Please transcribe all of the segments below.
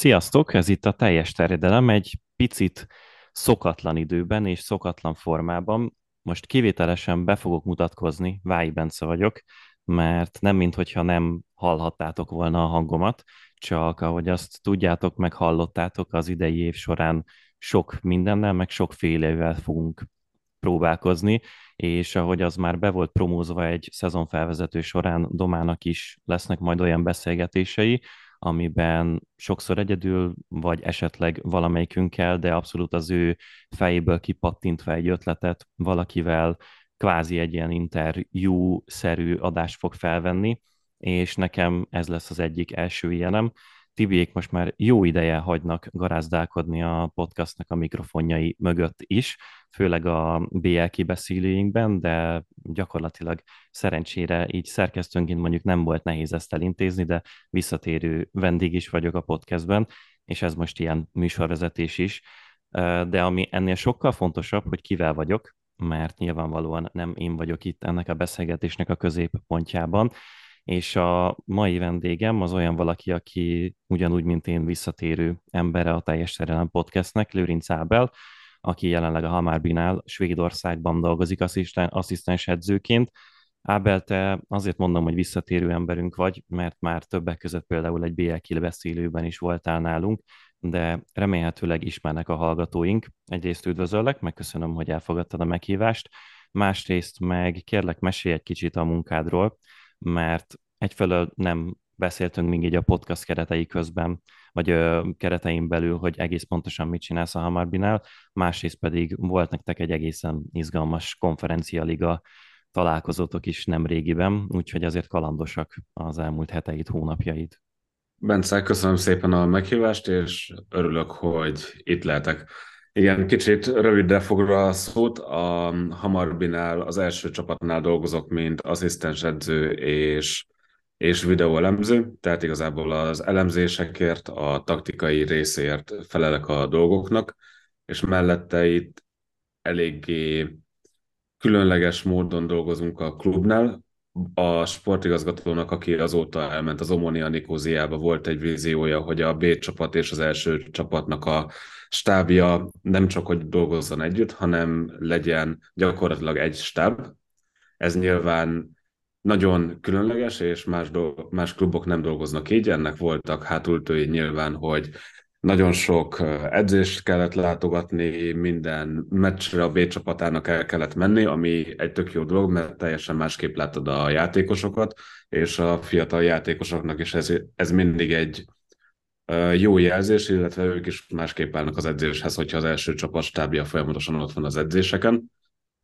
Sziasztok, ez itt a teljes terjedelem egy picit szokatlan időben és szokatlan formában. Most kivételesen be fogok mutatkozni, Vályi Bence vagyok, mert nem minthogyha nem hallhattátok volna a hangomat, csak ahogy azt tudjátok, meg hallottátok, az idei év során sok mindennel, meg sokfélevel fogunk próbálkozni, és ahogy az már be volt promózva egy szezonfelvezető során, Domának is lesznek majd olyan beszélgetései, amiben sokszor egyedül, vagy esetleg valamelyikünkkel, de abszolút az ő fejéből kipattintva egy ötletet valakivel kvázi egy ilyen interjú-szerű adást fog felvenni, és nekem ez lesz az egyik első ilyenem. Tibiék most már jó ideje hagynak garázdálkodni a podcastnak a mikrofonjai mögött is, főleg a BL kibeszélőinkben, de gyakorlatilag szerencsére így szerkesztőnként mondjuk nem volt nehéz ezt elintézni, de visszatérő vendég is vagyok a podcastben, és ez most ilyen műsorvezetés is. De ami ennél sokkal fontosabb, hogy kivel vagyok, mert nyilvánvalóan nem én vagyok itt ennek a beszélgetésnek a középpontjában, és a mai vendégem az olyan valaki, aki ugyanúgy, mint én visszatérő embere a Teljes Szerelem podcastnek, Lőrinc Ábel, aki jelenleg a Hamarbinál Svédországban dolgozik asszisztens edzőként. Ábel, te azért mondom, hogy visszatérő emberünk vagy, mert már többek között például egy BL beszélőben is voltál nálunk, de remélhetőleg ismernek a hallgatóink. Egyrészt üdvözöllek, megköszönöm, hogy elfogadtad a meghívást, másrészt meg kérlek mesélj egy kicsit a munkádról, mert egyfelől nem beszéltünk még így a podcast keretei közben, vagy ö, keretein belül, hogy egész pontosan mit csinálsz a Hamarbinál, másrészt pedig volt nektek egy egészen izgalmas konferencialiga találkozótok is nem régiben, úgyhogy azért kalandosak az elmúlt heteit, hónapjait. Bence, köszönöm szépen a meghívást, és örülök, hogy itt lehetek. Igen, kicsit rövidre fogva a szót. A Hamarbinál az első csapatnál dolgozok, mint asszisztens edző és, és videóelemző, tehát igazából az elemzésekért, a taktikai részért felelek a dolgoknak, és mellette itt eléggé különleges módon dolgozunk a klubnál. A sportigazgatónak, aki azóta elment az Omonia Nikóziába, volt egy víziója, hogy a B csapat és az első csapatnak a stábja nem csak, hogy dolgozzon együtt, hanem legyen gyakorlatilag egy stáb. Ez nyilván nagyon különleges, és más, do- más klubok nem dolgoznak így. Ennek voltak hátultői nyilván, hogy nagyon sok edzést kellett látogatni, minden meccsre a B csapatának el kellett menni, ami egy tök jó dolog, mert teljesen másképp látod a játékosokat, és a fiatal játékosoknak is ez, ez mindig egy jó jelzés, illetve ők is másképp állnak az edzéshez, hogyha az első csapat stábja folyamatosan ott van az edzéseken.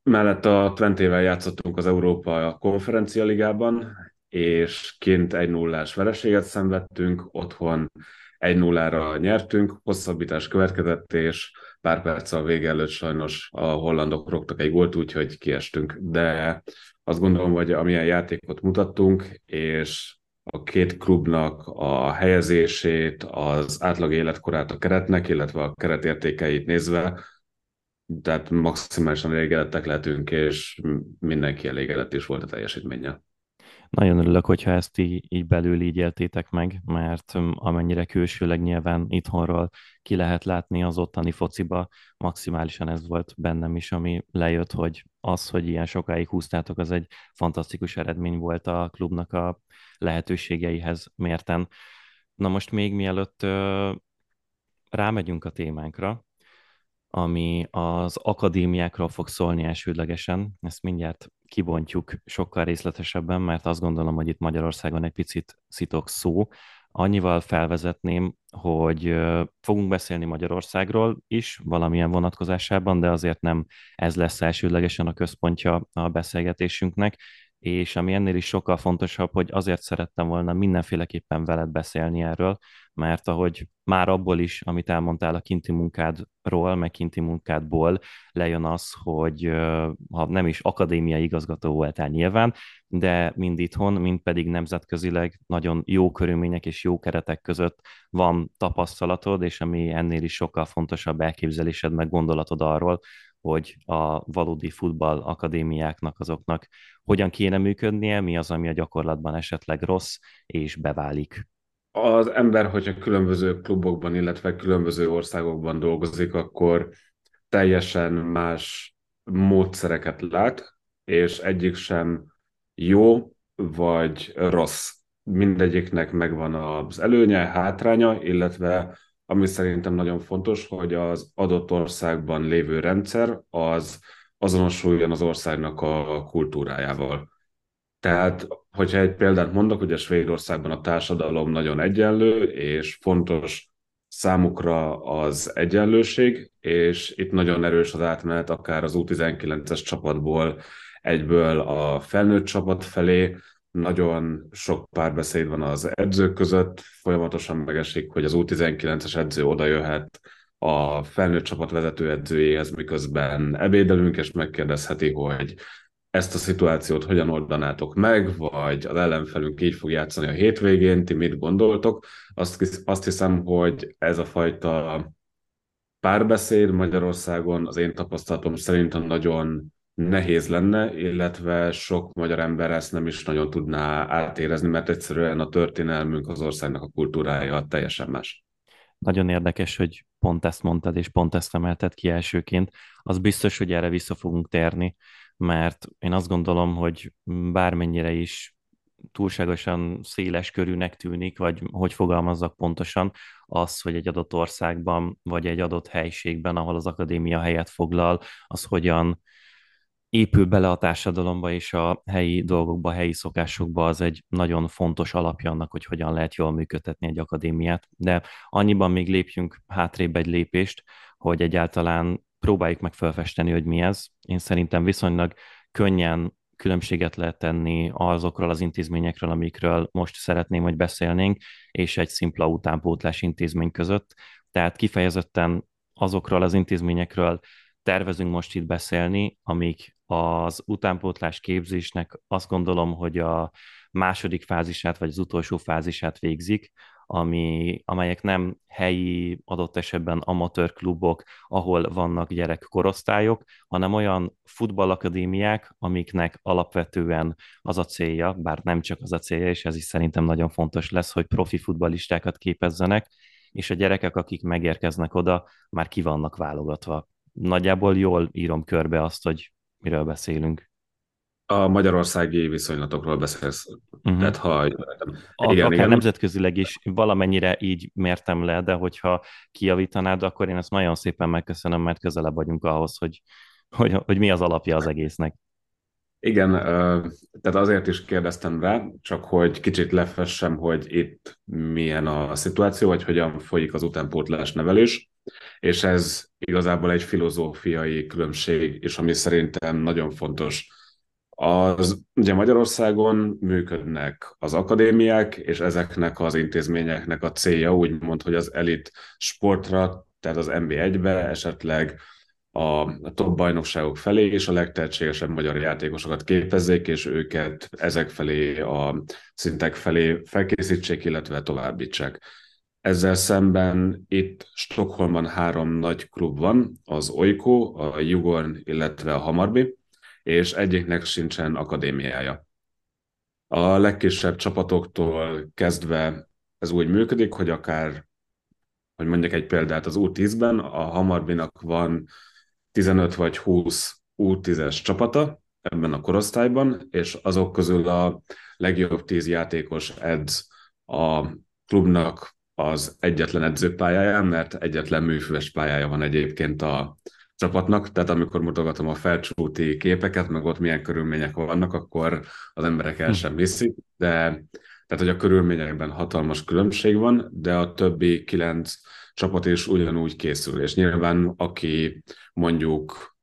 Mellett a Twentével játszottunk az Európa Konferencia Ligában, és kint egy nullás vereséget szenvedtünk, otthon egy nullára nyertünk, hosszabbítás következett, és pár perc a vége előtt sajnos a hollandok rogtak egy gólt, úgyhogy kiestünk. De azt gondolom, hogy amilyen játékot mutattunk, és a két klubnak a helyezését, az átlag életkorát a keretnek, illetve a keretértékeit nézve, tehát maximálisan elégedettek lehetünk, és mindenki elégedett is volt a teljesítménye. Nagyon örülök, hogyha ezt így, így belül így éltétek meg, mert amennyire külsőleg nyilván itthonról ki lehet látni az ottani fociba, maximálisan ez volt bennem is, ami lejött, hogy az, hogy ilyen sokáig húztátok, az egy fantasztikus eredmény volt a klubnak a lehetőségeihez mérten. Na most még mielőtt rámegyünk a témánkra, ami az akadémiákról fog szólni elsődlegesen. Ezt mindjárt kibontjuk sokkal részletesebben, mert azt gondolom, hogy itt Magyarországon egy picit szitok szó. Annyival felvezetném, hogy fogunk beszélni Magyarországról is valamilyen vonatkozásában, de azért nem ez lesz elsődlegesen a központja a beszélgetésünknek, és ami ennél is sokkal fontosabb, hogy azért szerettem volna mindenféleképpen veled beszélni erről, mert ahogy már abból is, amit elmondtál a kinti munkádról, meg kinti munkádból lejön az, hogy ha nem is akadémiai igazgató voltál nyilván, de mind itthon, mind pedig nemzetközileg nagyon jó körülmények és jó keretek között van tapasztalatod, és ami ennél is sokkal fontosabb elképzelésed, meg gondolatod arról, hogy a valódi futball akadémiáknak azoknak hogyan kéne működnie, mi az, ami a gyakorlatban esetleg rossz, és beválik. az ember, hogyha különböző klubokban, illetve különböző országokban dolgozik, akkor teljesen más módszereket lát, és egyik sem jó vagy rossz. Mindegyiknek megvan az előnye, hátránya, illetve ami szerintem nagyon fontos, hogy az adott országban lévő rendszer az azonosuljon az országnak a kultúrájával. Tehát, hogyha egy példát mondok, hogy a Svédországban a társadalom nagyon egyenlő, és fontos számukra az egyenlőség, és itt nagyon erős az átmenet akár az U19-es csapatból egyből a felnőtt csapat felé, nagyon sok párbeszéd van az edzők között, folyamatosan megesik, hogy az U19-es edző oda jöhet a felnőtt csapat vezető edzőjéhez, miközben ebédelünk, és megkérdezheti, hogy ezt a szituációt hogyan oldanátok meg, vagy az ellenfelünk így fog játszani a hétvégén, ti mit gondoltok. Azt, azt hiszem, hogy ez a fajta párbeszéd Magyarországon az én tapasztalatom szerintem nagyon nehéz lenne, illetve sok magyar ember ezt nem is nagyon tudná átérezni, mert egyszerűen a történelmünk, az országnak a kultúrája teljesen más. Nagyon érdekes, hogy pont ezt mondtad, és pont ezt emelted ki elsőként. Az biztos, hogy erre vissza fogunk térni, mert én azt gondolom, hogy bármennyire is túlságosan széles körűnek tűnik, vagy hogy fogalmazzak pontosan, az, hogy egy adott országban, vagy egy adott helységben, ahol az akadémia helyet foglal, az hogyan épül bele a társadalomba és a helyi dolgokba, a helyi szokásokba, az egy nagyon fontos alapja annak, hogy hogyan lehet jól működtetni egy akadémiát. De annyiban még lépjünk hátrébb egy lépést, hogy egyáltalán próbáljuk meg felfesteni, hogy mi ez. Én szerintem viszonylag könnyen különbséget lehet tenni azokról az intézményekről, amikről most szeretném, hogy beszélnénk, és egy szimpla utánpótlás intézmény között. Tehát kifejezetten azokról az intézményekről tervezünk most itt beszélni, amik az utánpótlás képzésnek azt gondolom, hogy a második fázisát, vagy az utolsó fázisát végzik, ami, amelyek nem helyi, adott esetben amatőr klubok, ahol vannak gyerekkorosztályok, hanem olyan futballakadémiák, amiknek alapvetően az a célja, bár nem csak az a célja, és ez is szerintem nagyon fontos lesz, hogy profi futballistákat képezzenek, és a gyerekek, akik megérkeznek oda, már ki vannak válogatva. Nagyjából jól írom körbe azt, hogy miről beszélünk. A magyarországi viszonylatokról beszélsz. Uh-huh. Tehát ha... Igen, akár igen. nemzetközileg is valamennyire így mértem le, de hogyha kijavítanád, akkor én ezt nagyon szépen megköszönöm, mert közelebb vagyunk ahhoz, hogy, hogy, hogy mi az alapja az egésznek. Igen, tehát azért is kérdeztem rá, csak hogy kicsit lefessem, hogy itt milyen a szituáció, vagy hogyan folyik az utánpótlás nevelés, és ez igazából egy filozófiai különbség, és ami szerintem nagyon fontos. Az, ugye Magyarországon működnek az akadémiák, és ezeknek az intézményeknek a célja úgymond, hogy az elit sportra, tehát az NB1-be esetleg a top bajnokságok felé, és a legtehetségesebb magyar játékosokat képezzék, és őket ezek felé, a szintek felé felkészítsék, illetve továbbítsák. Ezzel szemben itt Stockholmban három nagy klub van, az Oiko, a Jugorn, illetve a Hamarbi, és egyiknek sincsen akadémiája. A legkisebb csapatoktól kezdve ez úgy működik, hogy akár, hogy mondjak egy példát, az U10-ben a Hamarbinak van 15 vagy 20 U10-es csapata ebben a korosztályban, és azok közül a legjobb 10 játékos edz a klubnak az egyetlen edzőpályáján, mert egyetlen műfüves pályája van egyébként a csapatnak, tehát amikor mutogatom a felcsúti képeket, meg ott milyen körülmények vannak, akkor az emberek el hm. sem hiszik, de tehát, hogy a körülményekben hatalmas különbség van, de a többi kilenc csapat is ugyanúgy készül, és nyilván aki mondjuk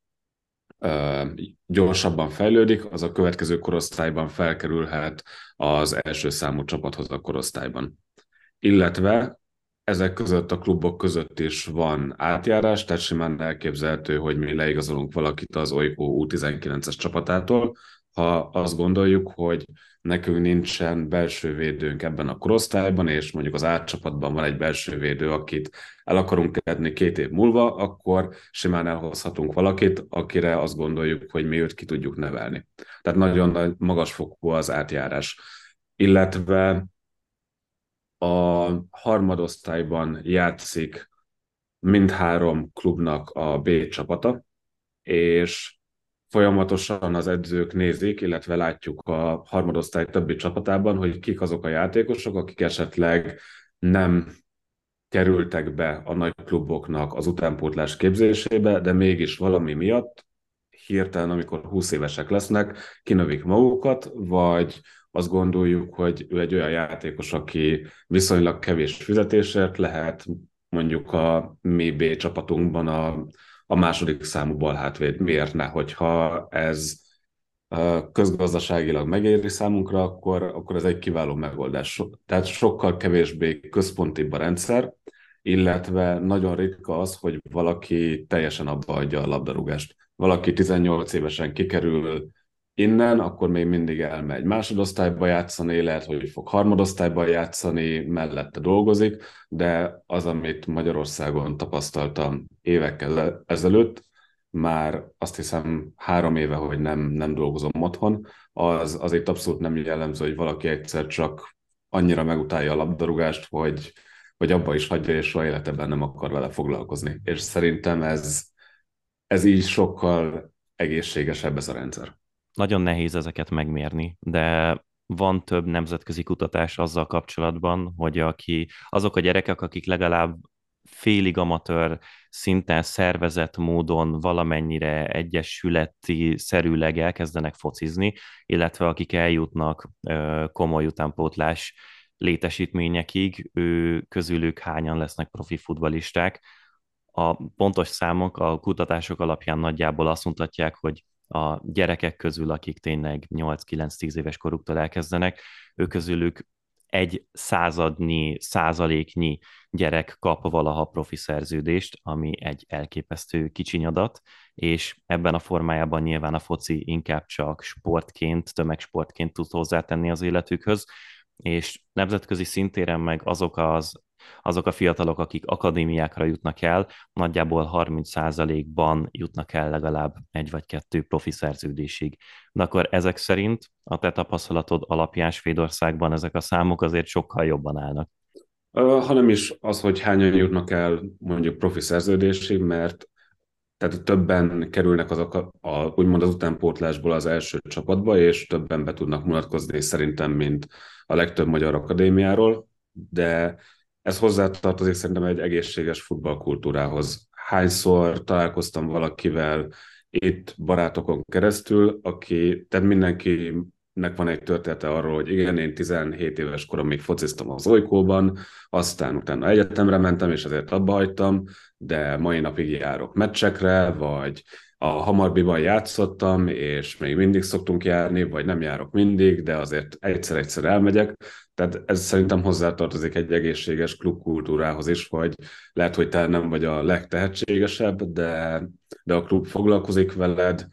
gyorsabban fejlődik, az a következő korosztályban felkerülhet az első számú csapathoz a korosztályban. Illetve ezek között a klubok között is van átjárás, tehát simán elképzelhető, hogy mi leigazolunk valakit az Oiko U19-es csapatától, ha azt gondoljuk, hogy nekünk nincsen belső védőnk ebben a korosztályban, és mondjuk az átcsapatban van egy belső védő, akit el akarunk kedni két év múlva, akkor simán elhozhatunk valakit, akire azt gondoljuk, hogy mi őt ki tudjuk nevelni. Tehát nagyon magas fokú az átjárás. Illetve a harmadosztályban játszik mindhárom klubnak a B csapata, és folyamatosan az edzők nézik, illetve látjuk a harmadosztály többi csapatában, hogy kik azok a játékosok, akik esetleg nem kerültek be a nagy kluboknak az utánpótlás képzésébe, de mégis valami miatt hirtelen, amikor 20 évesek lesznek, kinövik magukat, vagy azt gondoljuk, hogy ő egy olyan játékos, aki viszonylag kevés fizetésért lehet mondjuk a mi B csapatunkban a, a második számú balhátvéd. Miért ne? Hogyha ez közgazdaságilag megéri számunkra, akkor, akkor ez egy kiváló megoldás. Tehát sokkal kevésbé központibb a rendszer, illetve nagyon ritka az, hogy valaki teljesen abba adja a labdarúgást. Valaki 18 évesen kikerül innen, akkor még mindig elmegy másodosztályba játszani, lehet, hogy fog harmadosztályba játszani, mellette dolgozik, de az, amit Magyarországon tapasztaltam évekkel ezelőtt, már azt hiszem három éve, hogy nem, nem dolgozom otthon, az azért abszolút nem jellemző, hogy valaki egyszer csak annyira megutálja a labdarúgást, hogy, hogy abba is hagyja, és soha életeben nem akar vele foglalkozni. És szerintem ez, ez így sokkal egészségesebb ez a rendszer. Nagyon nehéz ezeket megmérni, de van több nemzetközi kutatás azzal kapcsolatban, hogy aki, azok a gyerekek, akik legalább félig amatőr szinten szervezett módon valamennyire egyesületi szerűleg elkezdenek focizni, illetve akik eljutnak komoly utánpótlás létesítményekig, ő közülük hányan lesznek profi futbalisták. A pontos számok a kutatások alapján nagyjából azt mutatják, hogy a gyerekek közül, akik tényleg 8-9-10 éves koruktól elkezdenek, ők közülük egy századnyi, százaléknyi gyerek kap valaha profi szerződést, ami egy elképesztő kicsiny adat, és ebben a formájában nyilván a foci inkább csak sportként, tömegsportként tud hozzátenni az életükhöz, és nemzetközi szintéren meg azok az azok a fiatalok, akik akadémiákra jutnak el, nagyjából 30%-ban jutnak el legalább egy vagy kettő profi szerződésig. De akkor ezek szerint a te tapasztalatod alapján Svédországban ezek a számok azért sokkal jobban állnak. Hanem is az, hogy hányan jutnak el mondjuk profi szerződésig, mert tehát többen kerülnek azok a, a, úgymond az utánpótlásból az első csapatba, és többen be tudnak mutatkozni szerintem, mint a legtöbb magyar akadémiáról, de ez hozzátartozik szerintem egy egészséges futballkultúrához. Hányszor találkoztam valakivel itt barátokon keresztül, aki, tehát mindenkinek van egy története arról, hogy igen, én 17 éves koromig fociztam az Olykóban, aztán utána egyetemre mentem, és ezért abba hagytam, de mai napig járok meccsekre, vagy a Hamarbiban játszottam, és még mindig szoktunk járni, vagy nem járok mindig, de azért egyszer-egyszer elmegyek. Tehát ez szerintem hozzátartozik egy egészséges klubkultúrához is, hogy lehet, hogy te nem vagy a legtehetségesebb, de, de a klub foglalkozik veled,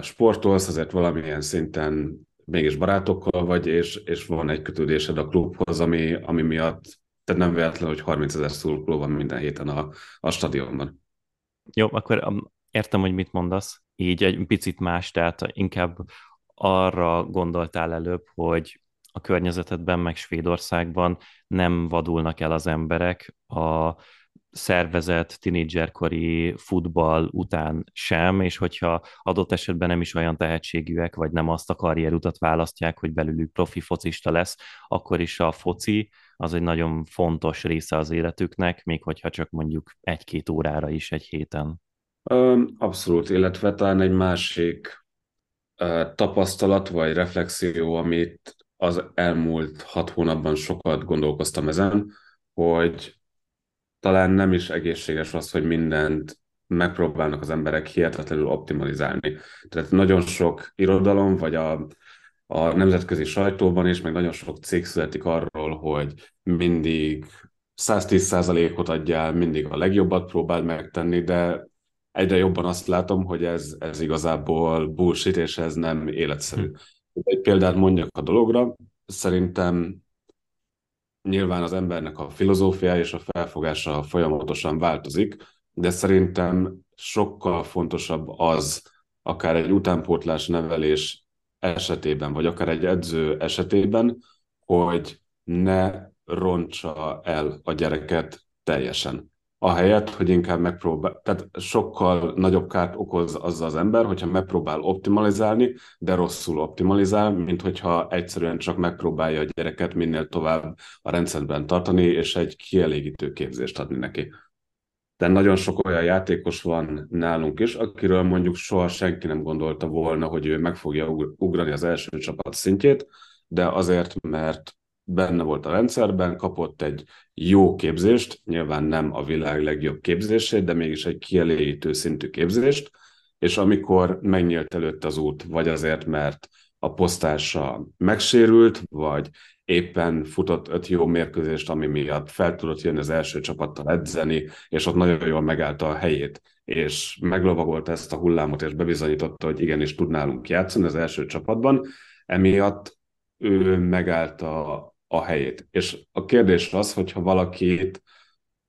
sportolsz, azért valamilyen szinten mégis barátokkal vagy, és, és van egy kötődésed a klubhoz, ami, ami miatt tehát nem véletlen, hogy 30 ezer szurkoló van minden héten a, a stadionban. Jó, akkor értem, hogy mit mondasz. Így egy picit más, tehát inkább arra gondoltál előbb, hogy a környezetedben, meg Svédországban nem vadulnak el az emberek a szervezett tinédzserkori futball után sem, és hogyha adott esetben nem is olyan tehetségűek, vagy nem azt a karrierutat választják, hogy belülük profi focista lesz, akkor is a foci az egy nagyon fontos része az életüknek, még hogyha csak mondjuk egy-két órára is egy héten. Abszolút, illetve talán egy másik tapasztalat vagy reflexió, amit az elmúlt hat hónapban sokat gondolkoztam ezen, hogy talán nem is egészséges az, hogy mindent megpróbálnak az emberek hihetetlenül optimalizálni. Tehát nagyon sok irodalom, vagy a, a nemzetközi sajtóban is, meg nagyon sok cég születik arról, hogy mindig 110%-ot adjál, mindig a legjobbat próbál megtenni, de egyre jobban azt látom, hogy ez, ez igazából bullshit, és ez nem életszerű. Egy példát mondjak a dologra, szerintem nyilván az embernek a filozófiája és a felfogása folyamatosan változik, de szerintem sokkal fontosabb az, akár egy utánpótlás nevelés esetében, vagy akár egy edző esetében, hogy ne rontsa el a gyereket teljesen. Ahelyett, hogy inkább megpróbál, tehát sokkal nagyobb kárt okoz az az ember, hogyha megpróbál optimalizálni, de rosszul optimalizál, mint hogyha egyszerűen csak megpróbálja a gyereket minél tovább a rendszerben tartani, és egy kielégítő képzést adni neki. De nagyon sok olyan játékos van nálunk is, akiről mondjuk soha senki nem gondolta volna, hogy ő meg fogja ugrani az első csapat szintjét, de azért, mert benne volt a rendszerben, kapott egy jó képzést, nyilván nem a világ legjobb képzését, de mégis egy kielégítő szintű képzést, és amikor megnyílt előtt az út, vagy azért, mert a posztása megsérült, vagy éppen futott öt jó mérkőzést, ami miatt fel tudott jönni az első csapattal edzeni, és ott nagyon jól megállta a helyét, és meglovagolta ezt a hullámot, és bebizonyította, hogy igenis tudnálunk játszani az első csapatban, emiatt ő megállta a helyét. És a kérdés az, hogyha valakit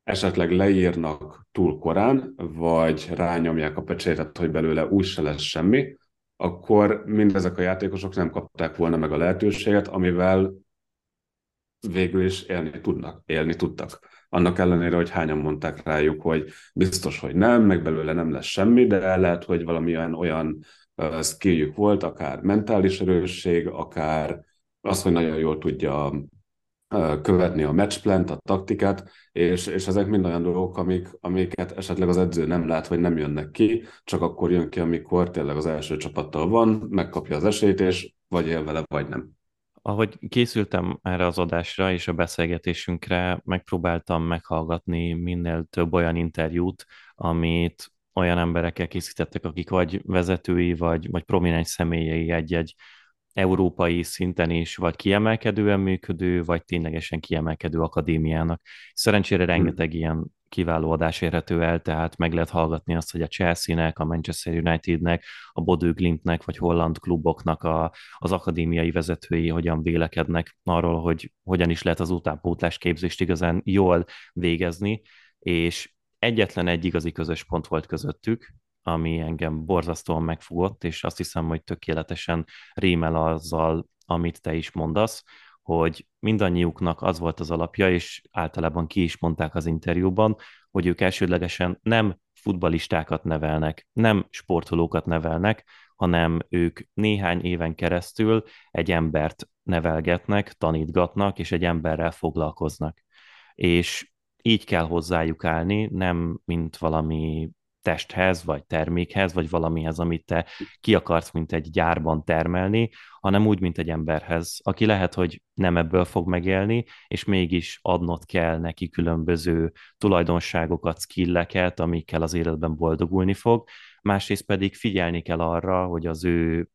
esetleg leírnak túl korán, vagy rányomják a pecsétet, hogy belőle úgy se lesz semmi, akkor mindezek a játékosok nem kapták volna meg a lehetőséget, amivel végül is élni tudnak, élni tudtak. Annak ellenére, hogy hányan mondták rájuk, hogy biztos, hogy nem, meg belőle nem lesz semmi, de lehet, hogy valamilyen olyan skilljük volt, akár mentális erősség, akár az, hogy nagyon jól tudja követni a matchplant, a taktikát, és, és ezek mind olyan dolgok, amik, amiket esetleg az edző nem lát, vagy nem jönnek ki, csak akkor jön ki, amikor tényleg az első csapattal van, megkapja az esélyt, és vagy él vele, vagy nem. Ahogy készültem erre az adásra és a beszélgetésünkre, megpróbáltam meghallgatni minél több olyan interjút, amit olyan emberekkel készítettek, akik vagy vezetői, vagy, vagy prominens személyei egy-egy európai szinten is vagy kiemelkedően működő, vagy ténylegesen kiemelkedő akadémiának. Szerencsére hm. rengeteg hmm. ilyen kiváló adás érhető el, tehát meg lehet hallgatni azt, hogy a Chelsea-nek, a Manchester United-nek, a Bodø Glimtnek, vagy holland kluboknak a, az akadémiai vezetői hogyan vélekednek arról, hogy hogyan is lehet az utánpótlás képzést igazán jól végezni, és egyetlen egy igazi közös pont volt közöttük, ami engem borzasztóan megfogott, és azt hiszem, hogy tökéletesen rímel azzal, amit te is mondasz, hogy mindannyiuknak az volt az alapja, és általában ki is mondták az interjúban, hogy ők elsődlegesen nem futbalistákat nevelnek, nem sportolókat nevelnek, hanem ők néhány éven keresztül egy embert nevelgetnek, tanítgatnak, és egy emberrel foglalkoznak. És így kell hozzájuk állni, nem mint valami testhez, vagy termékhez, vagy valamihez, amit te ki akarsz, mint egy gyárban termelni, hanem úgy, mint egy emberhez, aki lehet, hogy nem ebből fog megélni, és mégis adnod kell neki különböző tulajdonságokat, skilleket, amikkel az életben boldogulni fog, másrészt pedig figyelni kell arra, hogy az ő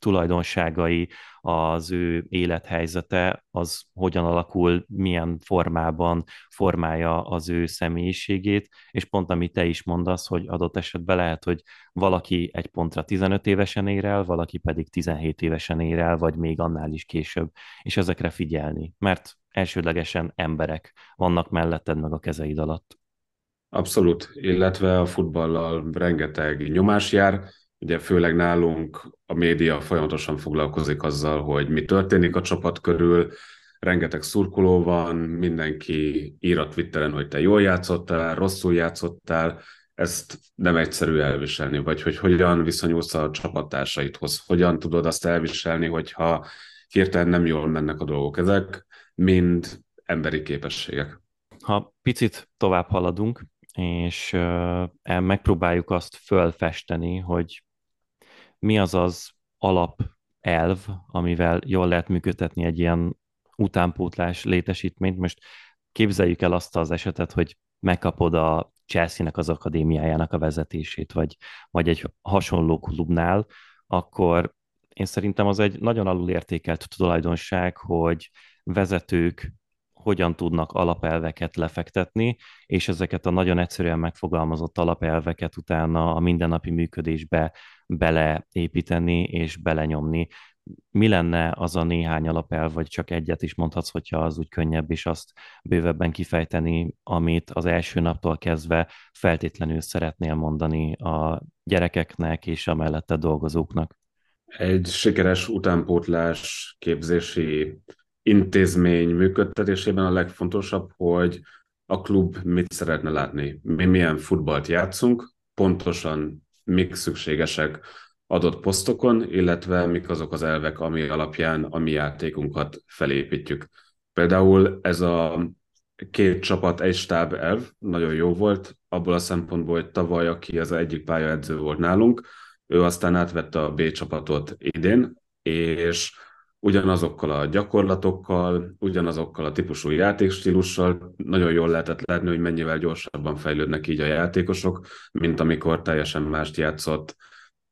tulajdonságai, az ő élethelyzete, az hogyan alakul, milyen formában formálja az ő személyiségét, és pont amit te is mondasz, hogy adott esetben lehet, hogy valaki egy pontra 15 évesen ér el, valaki pedig 17 évesen ér el, vagy még annál is később, és ezekre figyelni, mert elsődlegesen emberek vannak melletted meg a kezeid alatt. Abszolút, illetve a futballal rengeteg nyomás jár, Ugye főleg nálunk a média folyamatosan foglalkozik azzal, hogy mi történik a csapat körül, rengeteg szurkoló van, mindenki ír a Twitteren, hogy te jól játszottál, rosszul játszottál, ezt nem egyszerű elviselni, vagy hogy hogyan viszonyulsz a csapattársaidhoz, hogyan tudod azt elviselni, hogyha hirtelen nem jól mennek a dolgok. Ezek mind emberi képességek. Ha picit tovább haladunk, és megpróbáljuk azt fölfesteni, hogy mi az az alapelv, amivel jól lehet működtetni egy ilyen utánpótlás létesítményt. Most képzeljük el azt az esetet, hogy megkapod a Chelsea-nek az akadémiájának a vezetését, vagy, vagy egy hasonló klubnál, akkor én szerintem az egy nagyon alulértékelt tulajdonság, hogy vezetők hogyan tudnak alapelveket lefektetni, és ezeket a nagyon egyszerűen megfogalmazott alapelveket utána a mindennapi működésbe beleépíteni és belenyomni. Mi lenne az a néhány alapelv, vagy csak egyet is mondhatsz, hogyha az úgy könnyebb, és azt bővebben kifejteni, amit az első naptól kezdve feltétlenül szeretnél mondani a gyerekeknek és a mellette dolgozóknak? Egy sikeres utánpótlás képzési intézmény működtetésében a legfontosabb, hogy a klub mit szeretne látni. Mi milyen futballt játszunk, pontosan mik szükségesek adott posztokon, illetve mik azok az elvek, ami alapján a mi játékunkat felépítjük. Például ez a két csapat, egy stáb elv nagyon jó volt, abból a szempontból, hogy tavaly, aki az egyik pályaedző volt nálunk, ő aztán átvette a B csapatot idén, és ugyanazokkal a gyakorlatokkal, ugyanazokkal a típusú játékstílussal nagyon jól lehetett látni, hogy mennyivel gyorsabban fejlődnek így a játékosok, mint amikor teljesen mást játszott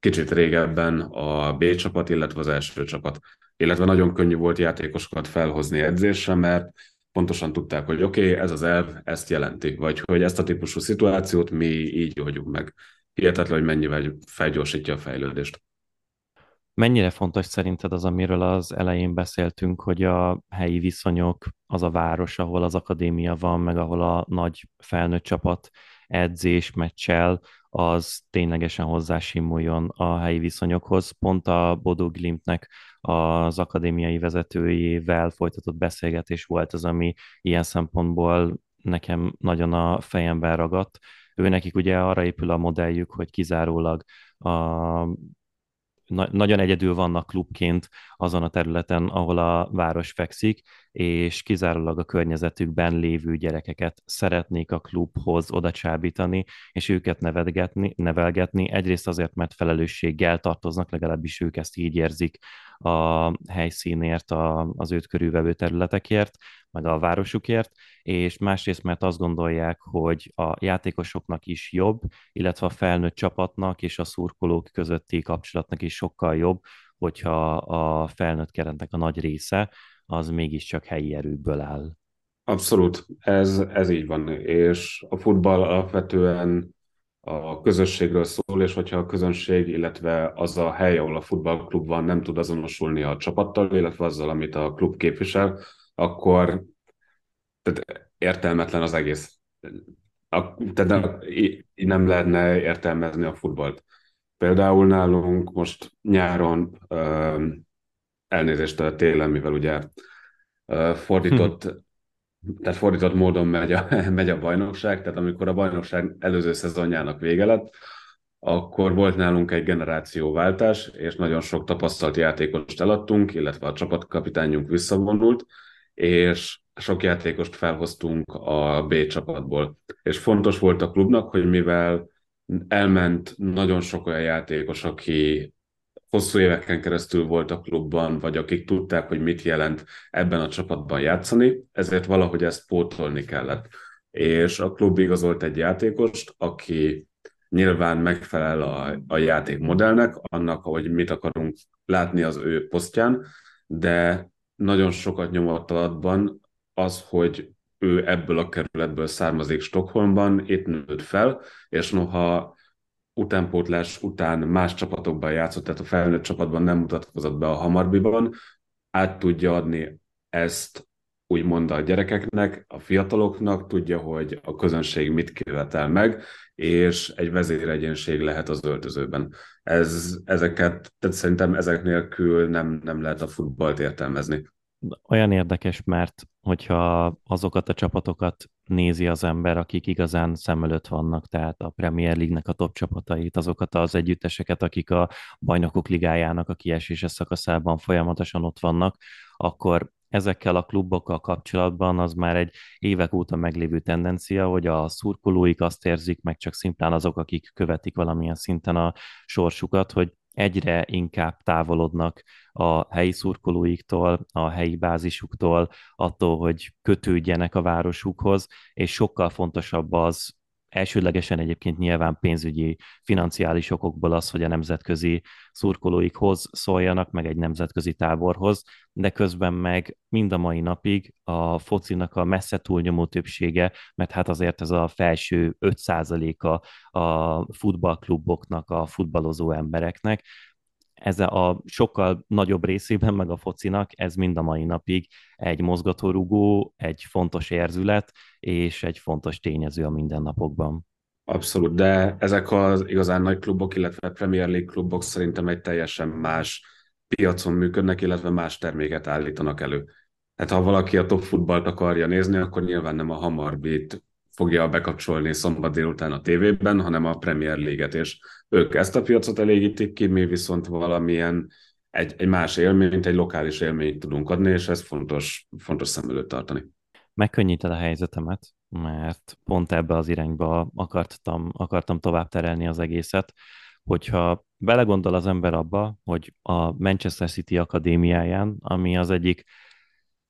kicsit régebben a B csapat, illetve az első csapat. Illetve nagyon könnyű volt játékosokat felhozni edzésre, mert pontosan tudták, hogy oké, okay, ez az elv ezt jelenti, vagy hogy ezt a típusú szituációt mi így oldjuk meg. Hihetetlen, hogy mennyivel felgyorsítja a fejlődést. Mennyire fontos szerinted az, amiről az elején beszéltünk, hogy a helyi viszonyok, az a város, ahol az akadémia van, meg ahol a nagy felnőtt csapat edzés, meccsel, az ténylegesen hozzásimuljon a helyi viszonyokhoz. Pont a Bodó Glimtnek az akadémiai vezetőjével folytatott beszélgetés volt az, ami ilyen szempontból nekem nagyon a fejemben ragadt. Ő nekik ugye arra épül a modelljük, hogy kizárólag a na- nagyon egyedül vannak klubként azon a területen, ahol a város fekszik, és kizárólag a környezetükben lévő gyerekeket szeretnék a klubhoz oda csábítani, és őket nevelgetni. Egyrészt azért, mert felelősséggel tartoznak, legalábbis ők ezt így érzik a helyszínért, a, az őt körülvevő területekért, meg a városukért, és másrészt, mert azt gondolják, hogy a játékosoknak is jobb, illetve a felnőtt csapatnak és a szurkolók közötti kapcsolatnak is sokkal jobb, hogyha a felnőtt keretnek a nagy része az mégiscsak helyi erőkből áll. Abszolút, ez, ez így van, és a futball alapvetően a közösségről szól, és hogyha a közönség, illetve az a hely, ahol a futballklub van, nem tud azonosulni a csapattal, illetve azzal, amit a klub képvisel, akkor tehát értelmetlen az egész. A, tehát így nem lehetne értelmezni a futballt. Például nálunk most nyáron elnézést a télen, mivel ugye fordított, hm. tehát fordított módon megy a, megy a bajnokság, tehát amikor a bajnokság előző szezonjának vége lett, akkor volt nálunk egy generációváltás, és nagyon sok tapasztalt játékost eladtunk, illetve a csapatkapitányunk visszavonult, és sok játékost felhoztunk a B csapatból. És fontos volt a klubnak, hogy mivel elment nagyon sok olyan játékos, aki hosszú éveken keresztül volt a klubban, vagy akik tudták, hogy mit jelent ebben a csapatban játszani, ezért valahogy ezt pótolni kellett. És a klub igazolt egy játékost, aki nyilván megfelel a, a játékmodellnek, annak, hogy mit akarunk látni az ő posztján, de nagyon sokat nyomott alatban az, hogy ő ebből a kerületből származik Stockholmban, itt nőtt fel, és noha utánpótlás után más csapatokban játszott, tehát a felnőtt csapatban nem mutatkozott be a Hamarbiban, át tudja adni ezt úgymond a gyerekeknek, a fiataloknak, tudja, hogy a közönség mit követel meg, és egy vezéregyénség lehet az öltözőben. Ez, ezeket, tehát szerintem ezek nélkül nem, nem lehet a futballt értelmezni olyan érdekes, mert hogyha azokat a csapatokat nézi az ember, akik igazán szem előtt vannak, tehát a Premier League-nek a top csapatait, azokat az együtteseket, akik a bajnokok ligájának a kiesése szakaszában folyamatosan ott vannak, akkor ezekkel a klubokkal kapcsolatban az már egy évek óta meglévő tendencia, hogy a szurkolóik azt érzik, meg csak szimplán azok, akik követik valamilyen szinten a sorsukat, hogy egyre inkább távolodnak a helyi szurkolóiktól, a helyi bázisuktól, attól, hogy kötődjenek a városukhoz, és sokkal fontosabb az elsődlegesen egyébként nyilván pénzügyi, financiális okokból az, hogy a nemzetközi szurkolóikhoz szóljanak, meg egy nemzetközi táborhoz, de közben meg mind a mai napig a focinak a messze túlnyomó többsége, mert hát azért ez a felső 5%-a a futballkluboknak, a futballozó embereknek, ez a sokkal nagyobb részében, meg a focinak, ez mind a mai napig egy mozgatórugó, egy fontos érzület, és egy fontos tényező a mindennapokban. Abszolút, de ezek az igazán nagy klubok, illetve Premier League klubok szerintem egy teljesen más piacon működnek, illetve más terméket állítanak elő. Hát ha valaki a top futballt akarja nézni, akkor nyilván nem a Hamarbit fogja bekapcsolni szombat délután a tévében, hanem a Premier League-et, és ők ezt a piacot elégítik ki, mi viszont valamilyen egy, egy más élményt, egy lokális élményt tudunk adni, és ez fontos, fontos szem előtt tartani. Megkönnyíted a helyzetemet, mert pont ebbe az irányba akartam, akartam tovább terelni az egészet, hogyha belegondol az ember abba, hogy a Manchester City akadémiáján, ami az egyik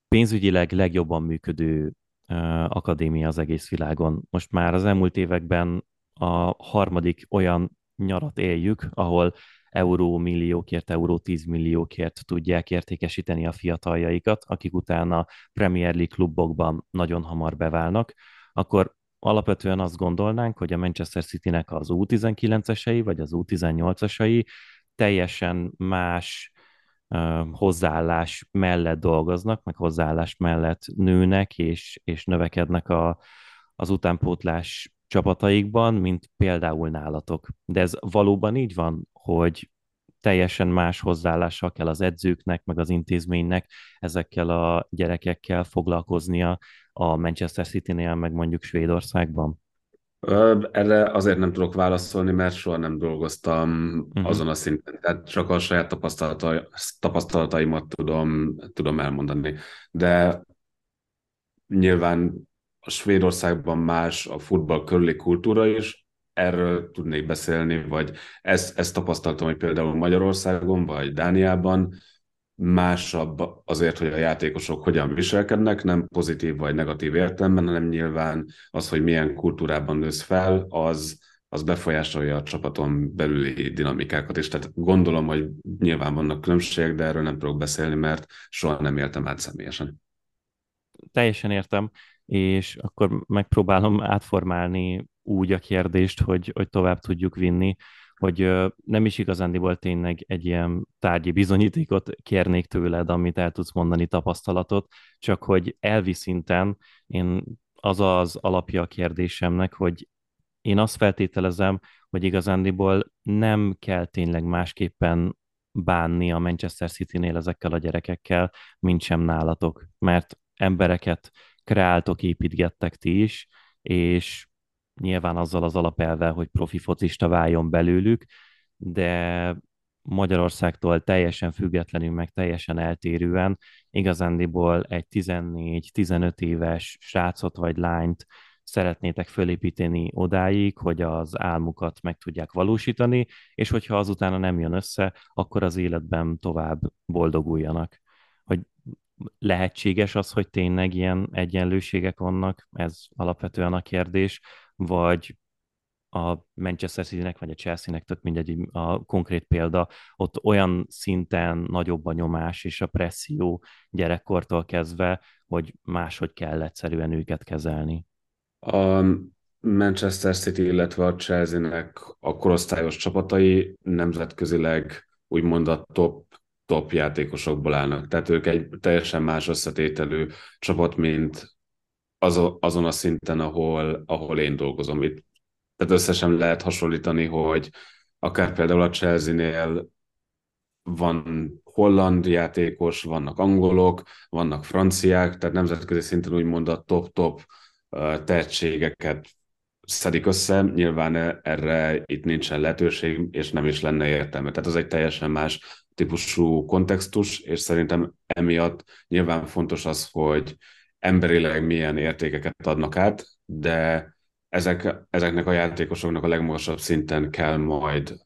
pénzügyileg legjobban működő akadémia az egész világon. Most már az elmúlt években a harmadik olyan nyarat éljük, ahol euró milliókért, euró tízmilliókért tudják értékesíteni a fiataljaikat, akik utána Premier League klubokban nagyon hamar beválnak, akkor alapvetően azt gondolnánk, hogy a Manchester City-nek az U19-esei vagy az U18-asai teljesen más hozzáállás mellett dolgoznak, meg hozzáállás mellett nőnek és, és növekednek a, az utánpótlás csapataikban, mint például nálatok. De ez valóban így van, hogy teljesen más hozzáállással kell az edzőknek, meg az intézménynek ezekkel a gyerekekkel foglalkoznia a Manchester City-nél, meg mondjuk Svédországban? Erre azért nem tudok válaszolni, mert soha nem dolgoztam uh-huh. azon a szinten. Tehát csak a saját tapasztalatai, tapasztalataimat tudom, tudom elmondani. De nyilván a Svédországban más a futball körüli kultúra is, erről tudnék beszélni, vagy ezt, ezt tapasztaltam, hogy például Magyarországon, vagy Dániában másabb azért, hogy a játékosok hogyan viselkednek, nem pozitív vagy negatív értelemben, hanem nyilván az, hogy milyen kultúrában nősz fel, az, az befolyásolja a csapaton belüli dinamikákat is. Tehát gondolom, hogy nyilván vannak különbségek, de erről nem tudok beszélni, mert soha nem éltem át személyesen. Teljesen értem, és akkor megpróbálom átformálni úgy a kérdést, hogy, hogy tovább tudjuk vinni hogy nem is igazándiból tényleg egy ilyen tárgyi bizonyítékot kérnék tőled, amit el tudsz mondani, tapasztalatot, csak hogy elvi szinten én az az alapja a kérdésemnek, hogy én azt feltételezem, hogy igazándiból nem kell tényleg másképpen bánni a Manchester City-nél ezekkel a gyerekekkel, mint sem nálatok, mert embereket kreáltok, építgettek ti is, és nyilván azzal az alapelvel, hogy profi focista váljon belőlük, de Magyarországtól teljesen függetlenül, meg teljesen eltérően igazándiból egy 14-15 éves srácot vagy lányt szeretnétek fölépíteni odáig, hogy az álmukat meg tudják valósítani, és hogyha azutána nem jön össze, akkor az életben tovább boldoguljanak. Hogy lehetséges az, hogy tényleg ilyen egyenlőségek vannak, ez alapvetően a kérdés, vagy a Manchester City-nek, vagy a Chelsea-nek, tök mindegy a konkrét példa, ott olyan szinten nagyobb a nyomás és a presszió gyerekkortól kezdve, hogy máshogy kell egyszerűen őket kezelni. A Manchester City, illetve a Chelsea-nek a korosztályos csapatai nemzetközileg úgymond a top, top játékosokból állnak. Tehát ők egy teljesen más összetételű csapat, mint azon a szinten, ahol, ahol én dolgozom itt. Tehát összesen lehet hasonlítani, hogy akár például a Chelsea-nél van holland játékos, vannak angolok, vannak franciák, tehát nemzetközi szinten úgymond a top-top tehetségeket szedik össze, nyilván erre itt nincsen lehetőség, és nem is lenne értelme. Tehát az egy teljesen más típusú kontextus, és szerintem emiatt nyilván fontos az, hogy emberileg milyen értékeket adnak át, de ezek, ezeknek a játékosoknak a legmagasabb szinten kell majd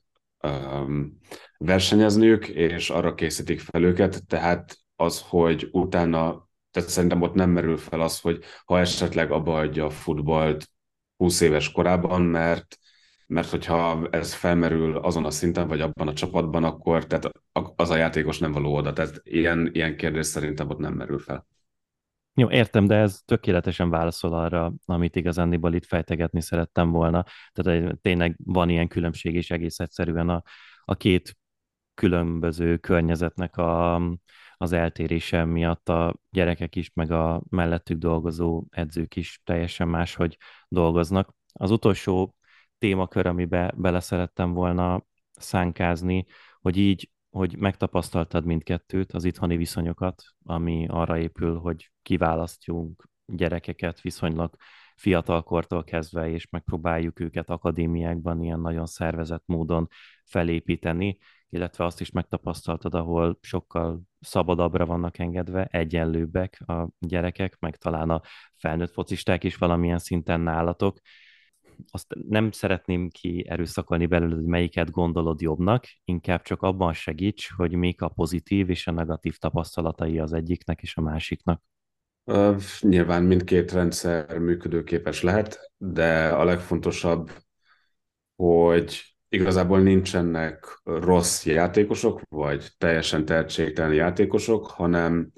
um, versenyezniük, és arra készítik fel őket, tehát az, hogy utána, tehát szerintem ott nem merül fel az, hogy ha esetleg abba adja a futballt 20 éves korában, mert mert hogyha ez felmerül azon a szinten, vagy abban a csapatban, akkor tehát az a játékos nem való oda. Tehát ilyen, ilyen kérdés szerintem ott nem merül fel. Jó, értem, de ez tökéletesen válaszol arra, amit igazándiból itt fejtegetni szerettem volna. Tehát tényleg van ilyen különbség, és egész egyszerűen a, a két különböző környezetnek a, az eltérése miatt a gyerekek is, meg a mellettük dolgozó edzők is teljesen máshogy dolgoznak. Az utolsó témakör, amibe bele szerettem volna szánkázni, hogy így hogy megtapasztaltad mindkettőt, az itthoni viszonyokat, ami arra épül, hogy kiválasztjunk gyerekeket viszonylag fiatalkortól kezdve, és megpróbáljuk őket akadémiákban ilyen nagyon szervezett módon felépíteni, illetve azt is megtapasztaltad, ahol sokkal szabadabbra vannak engedve, egyenlőbbek a gyerekek, meg talán a felnőtt focisták is valamilyen szinten nálatok. Azt nem szeretném ki erőszakolni belőle, hogy melyiket gondolod jobbnak, inkább csak abban segíts, hogy mik a pozitív és a negatív tapasztalatai az egyiknek és a másiknak. Nyilván mindkét rendszer működőképes lehet, de a legfontosabb, hogy igazából nincsenek rossz játékosok, vagy teljesen tehetségtelen játékosok, hanem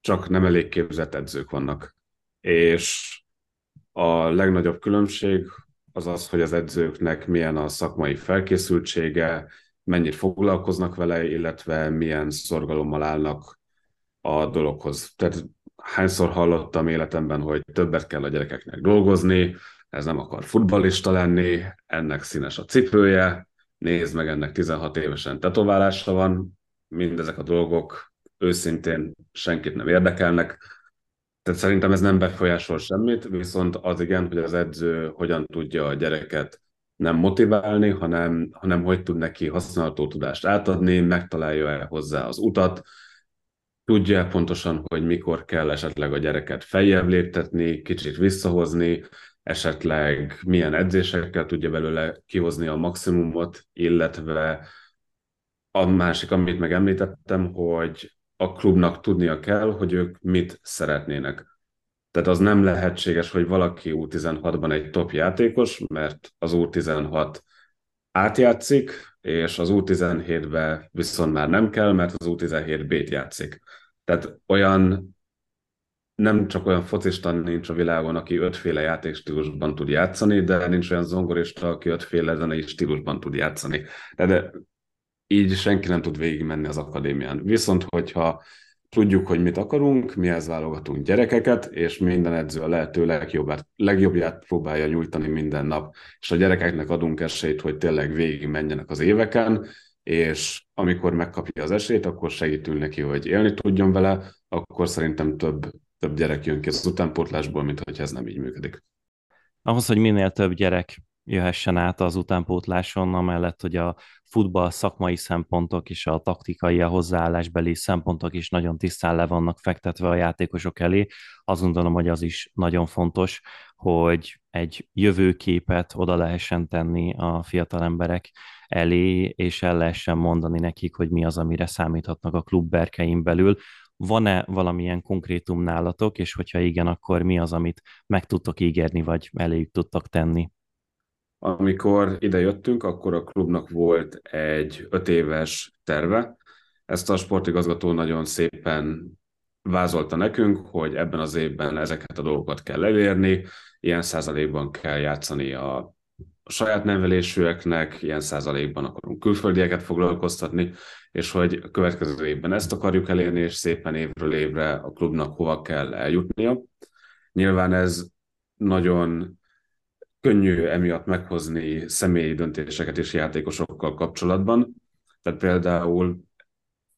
csak nem elég képzett edzők vannak. És a legnagyobb különbség az az, hogy az edzőknek milyen a szakmai felkészültsége, mennyit foglalkoznak vele, illetve milyen szorgalommal állnak a dologhoz. Tehát hányszor hallottam életemben, hogy többet kell a gyerekeknek dolgozni, ez nem akar futballista lenni, ennek színes a cipője, nézd meg, ennek 16 évesen tetoválása van, mindezek a dolgok őszintén senkit nem érdekelnek, tehát szerintem ez nem befolyásol semmit, viszont az igen, hogy az edző hogyan tudja a gyereket nem motiválni, hanem, hanem hogy tud neki használható tudást átadni, megtalálja-e hozzá az utat, tudja pontosan, hogy mikor kell esetleg a gyereket feljebb léptetni, kicsit visszahozni, esetleg milyen edzésekkel tudja belőle kihozni a maximumot, illetve a másik, amit megemlítettem, hogy a klubnak tudnia kell, hogy ők mit szeretnének. Tehát az nem lehetséges, hogy valaki U16-ban egy top játékos, mert az U16 átjátszik, és az U17-be viszont már nem kell, mert az U17 B-t játszik. Tehát olyan nem csak olyan focista nincs a világon, aki ötféle játékstílusban tud játszani, de nincs olyan zongorista, aki ötféle zenei stílusban tud játszani. De, de így senki nem tud végigmenni az akadémián. Viszont, hogyha tudjuk, hogy mit akarunk, mihez válogatunk gyerekeket, és minden edző a lehető legjobbát, legjobbját próbálja nyújtani minden nap, és a gyerekeknek adunk esélyt, hogy tényleg végig menjenek az éveken, és amikor megkapja az esélyt, akkor segítünk neki, hogy élni tudjon vele, akkor szerintem több, több gyerek jön ki az utánpótlásból, mint hogy ez nem így működik. Ahhoz, hogy minél több gyerek jöhessen át az utánpótláson, amellett, hogy a futball szakmai szempontok és a taktikai, a hozzáállásbeli szempontok is nagyon tisztán le vannak fektetve a játékosok elé. Azt gondolom, hogy az is nagyon fontos, hogy egy jövőképet oda lehessen tenni a fiatal emberek elé, és el lehessen mondani nekik, hogy mi az, amire számíthatnak a klub berkein belül. Van-e valamilyen konkrétum nálatok, és hogyha igen, akkor mi az, amit meg tudtok ígérni, vagy eléjük tudtak tenni? Amikor ide jöttünk, akkor a klubnak volt egy öt éves terve. Ezt a sportigazgató nagyon szépen vázolta nekünk, hogy ebben az évben ezeket a dolgokat kell elérni, ilyen százalékban kell játszani a saját nevelésűeknek, ilyen százalékban akarunk külföldieket foglalkoztatni, és hogy a következő évben ezt akarjuk elérni, és szépen évről évre a klubnak hova kell eljutnia. Nyilván ez nagyon könnyű emiatt meghozni személyi döntéseket is játékosokkal kapcsolatban. Tehát például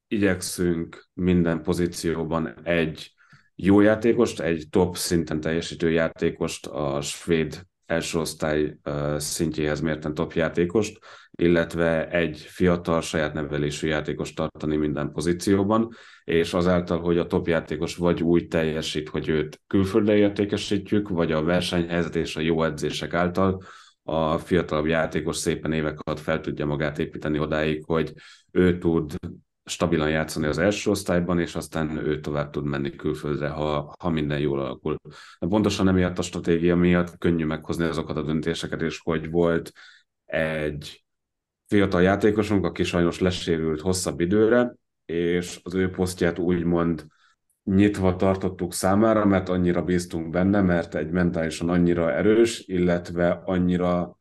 igyekszünk minden pozícióban egy jó játékost, egy top szinten teljesítő játékost, a svéd első osztály szintjéhez mérten top játékost, illetve egy fiatal saját nevelésű játékost tartani minden pozícióban, és azáltal, hogy a top játékos vagy úgy teljesít, hogy őt külföldre értékesítjük, vagy a versenyhelyzet és a jó edzések által a fiatalabb játékos szépen évek alatt fel tudja magát építeni odáig, hogy ő tud stabilan játszani az első osztályban, és aztán ő tovább tud menni külföldre, ha, ha minden jól alakul. De pontosan emiatt a stratégia miatt könnyű meghozni azokat a döntéseket, és hogy volt egy fiatal játékosunk, aki sajnos lesérült hosszabb időre, és az ő posztját úgymond nyitva tartottuk számára, mert annyira bíztunk benne, mert egy mentálisan annyira erős, illetve annyira,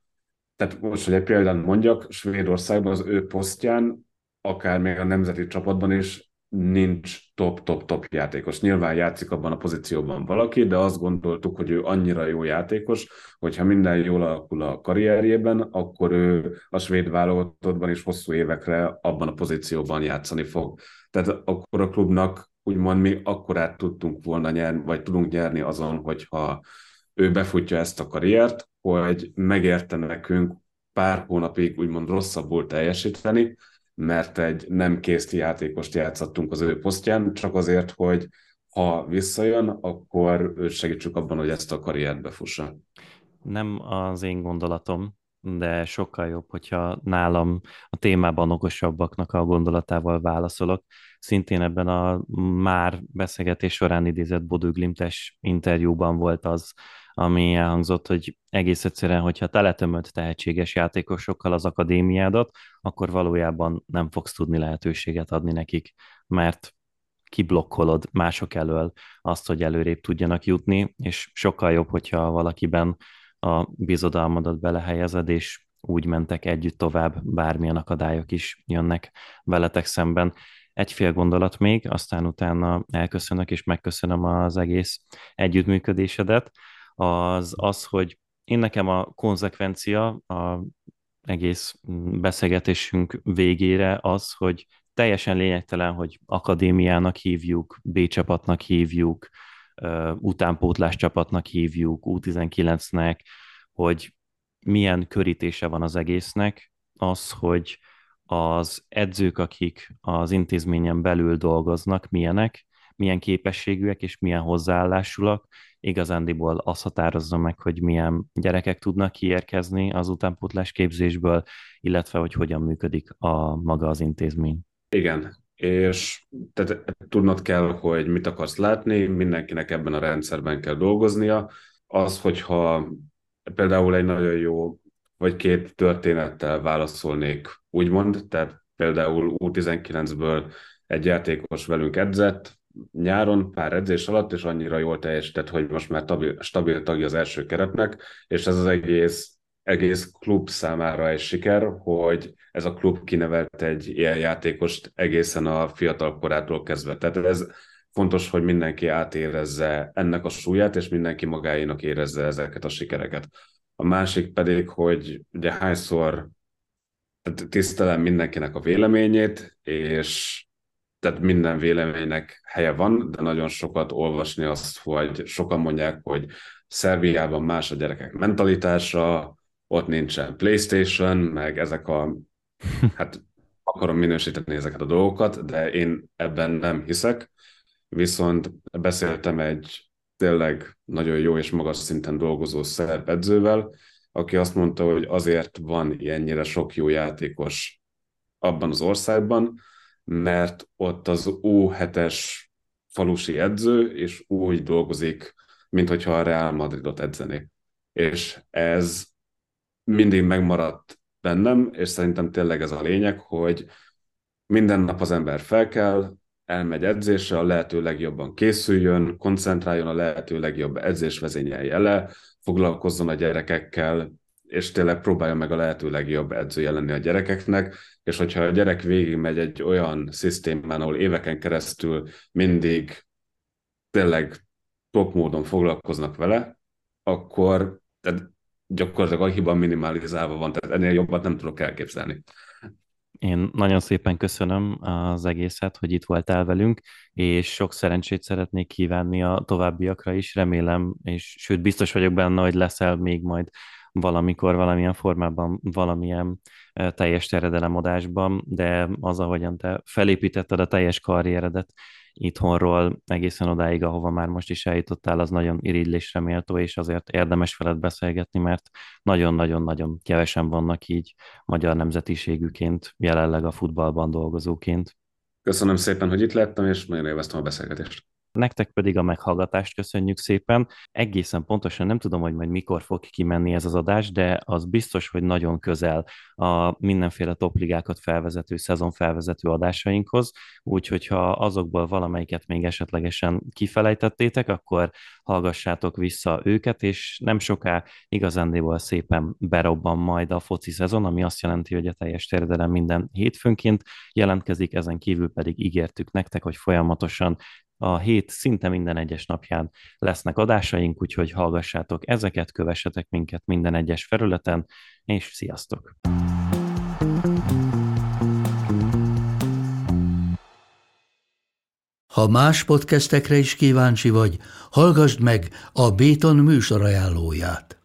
tehát most, hogy egy példát mondjak, Svédországban az ő posztján, akár még a nemzeti csapatban is nincs top-top-top játékos. Nyilván játszik abban a pozícióban valaki, de azt gondoltuk, hogy ő annyira jó játékos, hogyha minden jól alakul a karrierjében, akkor ő a svéd válogatottban is hosszú évekre abban a pozícióban játszani fog. Tehát akkor a klubnak úgymond mi akkorát tudtunk volna nyerni, vagy tudunk nyerni azon, hogyha ő befutja ezt a karriert, hogy megérte nekünk pár hónapig úgymond rosszabbul teljesíteni, mert egy nem kész játékost játszottunk az ő posztján, csak azért, hogy ha visszajön, akkor őt segítsük abban, hogy ezt a karriert befussa. Nem az én gondolatom, de sokkal jobb, hogyha nálam a témában okosabbaknak a gondolatával válaszolok. Szintén ebben a már beszélgetés során idézett Bodőglimtes interjúban volt az, ami elhangzott, hogy egész egyszerűen, hogyha teletömött tehetséges játékosokkal az akadémiádat, akkor valójában nem fogsz tudni lehetőséget adni nekik, mert kiblokkolod mások elől azt, hogy előrébb tudjanak jutni, és sokkal jobb, hogyha valakiben a bizodalmadat belehelyezed, és úgy mentek együtt tovább, bármilyen akadályok is jönnek veletek szemben. Egy fél gondolat még, aztán utána elköszönök, és megköszönöm az egész együttműködésedet az az, hogy én nekem a konzekvencia a egész beszélgetésünk végére az, hogy teljesen lényegtelen, hogy akadémiának hívjuk, B csapatnak hívjuk, utánpótlás csapatnak hívjuk, U19-nek, hogy milyen körítése van az egésznek, az, hogy az edzők, akik az intézményen belül dolgoznak, milyenek, milyen képességűek és milyen hozzáállásulak, igazándiból azt határozza meg, hogy milyen gyerekek tudnak kiérkezni az utánpótlás képzésből, illetve hogy hogyan működik a maga az intézmény. Igen, és tehát tudnod kell, hogy mit akarsz látni, mindenkinek ebben a rendszerben kell dolgoznia. Az, hogyha például egy nagyon jó, vagy két történettel válaszolnék, úgymond, tehát például U19-ből egy játékos velünk edzett, nyáron pár edzés alatt, és annyira jól teljesített, hogy most már stabil, stabil tagja az első keretnek, és ez az egész egész klub számára egy siker, hogy ez a klub kinevelt egy ilyen játékost egészen a fiatal korától kezdve. Tehát ez fontos, hogy mindenki átérezze ennek a súlyát, és mindenki magáénak érezze ezeket a sikereket. A másik pedig, hogy ugye hányszor tisztelem mindenkinek a véleményét, és tehát minden véleménynek helye van, de nagyon sokat olvasni azt, hogy sokan mondják, hogy Szerbiában más a gyerekek mentalitása, ott nincsen PlayStation, meg ezek a, hát akarom minősíteni ezeket a dolgokat, de én ebben nem hiszek, viszont beszéltem egy tényleg nagyon jó és magas szinten dolgozó szerb edzővel, aki azt mondta, hogy azért van ilyennyire sok jó játékos abban az országban, mert ott az U7-es falusi edző, és úgy dolgozik, mint hogyha a Real Madridot edzené. És ez mindig megmaradt bennem, és szerintem tényleg ez a lényeg, hogy minden nap az ember fel kell, elmegy edzésre, a lehető legjobban készüljön, koncentráljon a lehető legjobb edzés vezényelje le, foglalkozzon a gyerekekkel, és tényleg próbálja meg a lehető legjobb edzője lenni a gyerekeknek, és hogyha a gyerek végigmegy egy olyan szisztémán, ahol éveken keresztül mindig tényleg top módon foglalkoznak vele, akkor tehát gyakorlatilag a hiba minimalizálva van, tehát ennél jobbat nem tudok elképzelni. Én nagyon szépen köszönöm az egészet, hogy itt voltál velünk, és sok szerencsét szeretnék kívánni a továbbiakra is, remélem, és sőt biztos vagyok benne, hogy leszel még majd valamikor, valamilyen formában, valamilyen teljes terjedelemodásban, de az, ahogyan te felépítetted a teljes karrieredet itthonról egészen odáig, ahova már most is eljutottál, az nagyon irigylésre méltó, és azért érdemes veled beszélgetni, mert nagyon-nagyon-nagyon kevesen vannak így magyar nemzetiségűként, jelenleg a futballban dolgozóként. Köszönöm szépen, hogy itt lettem, és nagyon élveztem a beszélgetést. Nektek pedig a meghallgatást köszönjük szépen. Egészen pontosan nem tudom, hogy majd mikor fog kimenni ez az adás, de az biztos, hogy nagyon közel a mindenféle topligákat felvezető, szezon felvezető adásainkhoz, úgyhogy ha azokból valamelyiket még esetlegesen kifelejtettétek, akkor hallgassátok vissza őket, és nem soká igazándiból szépen berobban majd a foci szezon, ami azt jelenti, hogy a teljes térdelem minden hétfőnként jelentkezik, ezen kívül pedig ígértük nektek, hogy folyamatosan a hét szinte minden egyes napján lesznek adásaink, úgyhogy hallgassátok ezeket, kövessetek minket minden egyes felületen, és sziasztok! Ha más podcastekre is kíváncsi vagy, hallgassd meg a Béton műsor ajánlóját.